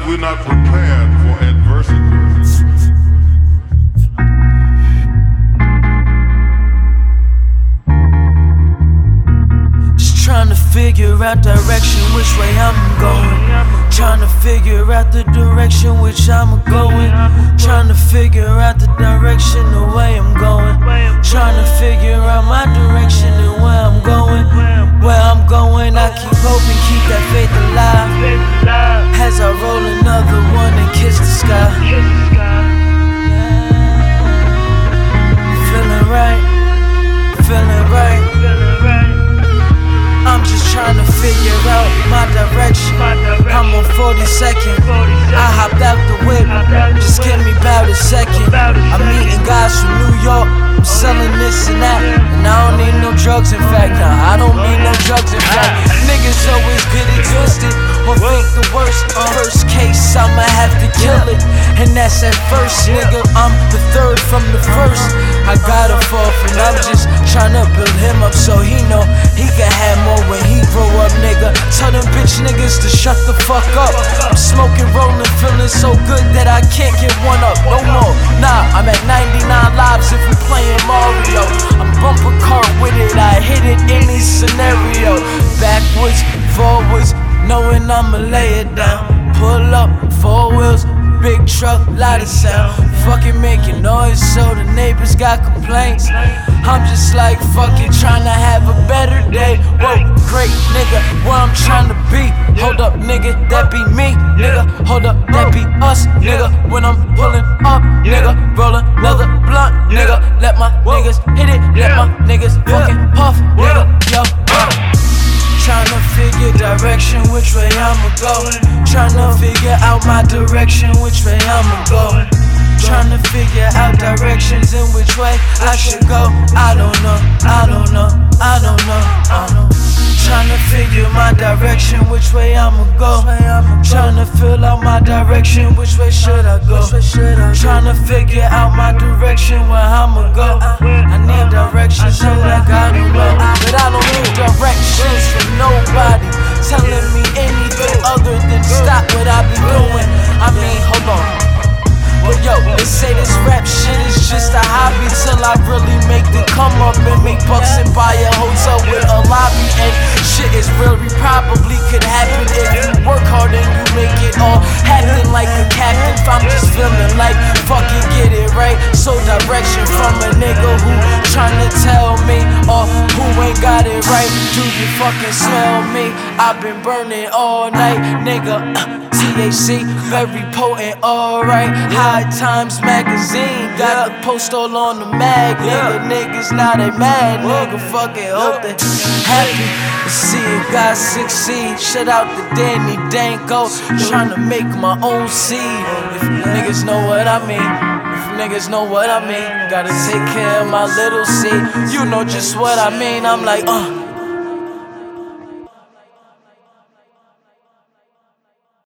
Sometimes we're not prepared for adversity. Just trying to figure out direction, which way I'm going. Trying to figure out the direction which I'm going. Trying to figure out the direction, the 40 second. I hopped out the whip, just give me about a second. I'm meeting guys from New York, I'm selling this and that. And I don't need no drugs, in fact, nah, I don't need no drugs, in fact. Niggas always get it twisted, or think the worst. First case, I'ma have to kill it. And that's at first, nigga, I'm the third from the first. I gotta fall and I'm just the fuck up. I'm smoking, rolling, feeling so good that I can't get one up no more. Nah, I'm at 99 lives if we playing Mario. I'm bumper car with it, I hit it any scenario. Backwards, forwards, knowing I'ma lay it down. Pull up, four wheels. Big truck, lot of sound. Fucking making noise so the neighbors got complaints. I'm just like fucking trying to have a better day. Whoa, great nigga, where I'm trying to be. Hold up, that be us, nigga. When I'm pulling up, nigga, roll another blunt, nigga. Let my niggas hit it, let my niggas fucking puff, nigga. Yo, Tryna figure direction, which way I'ma go. Tryna figure out my direction, which way I'ma go. Tryna figure out directions in which way I should go. I don't know, I don't know, I don't know. I don't know. Tryna figure my direction, which way I'ma go. Tryna fill out my direction, which way should I go? Tryna figure out my direction, where I'ma go. I need directions, so I know. But I don't need directions from nobody telling me anything other than stop what I be doing. I mean, hold on. But yo, they say this rap shit is just a hobby till I really make the come up and make bucks and buy a hotel with a lobby. Shit is really probably could happen if you work hard and you make it all happen like a captain. If I'm just feeling like fucking get it right. So direction from a nigga who tryna tell me or who ain't got it right. Do you fucking smell me? I've been burning all night, nigga. Very potent, alright. High Times Magazine, got the post all on the mag, nigga. Niggas now they mad, nigga. Fucking hope they happy to see guy succeed. Shut out the Danny Danko, trying to make my own seed. If niggas know what I mean. If niggas know what I mean, gotta take care of my little seed. You know just what I mean. I'm like, uh.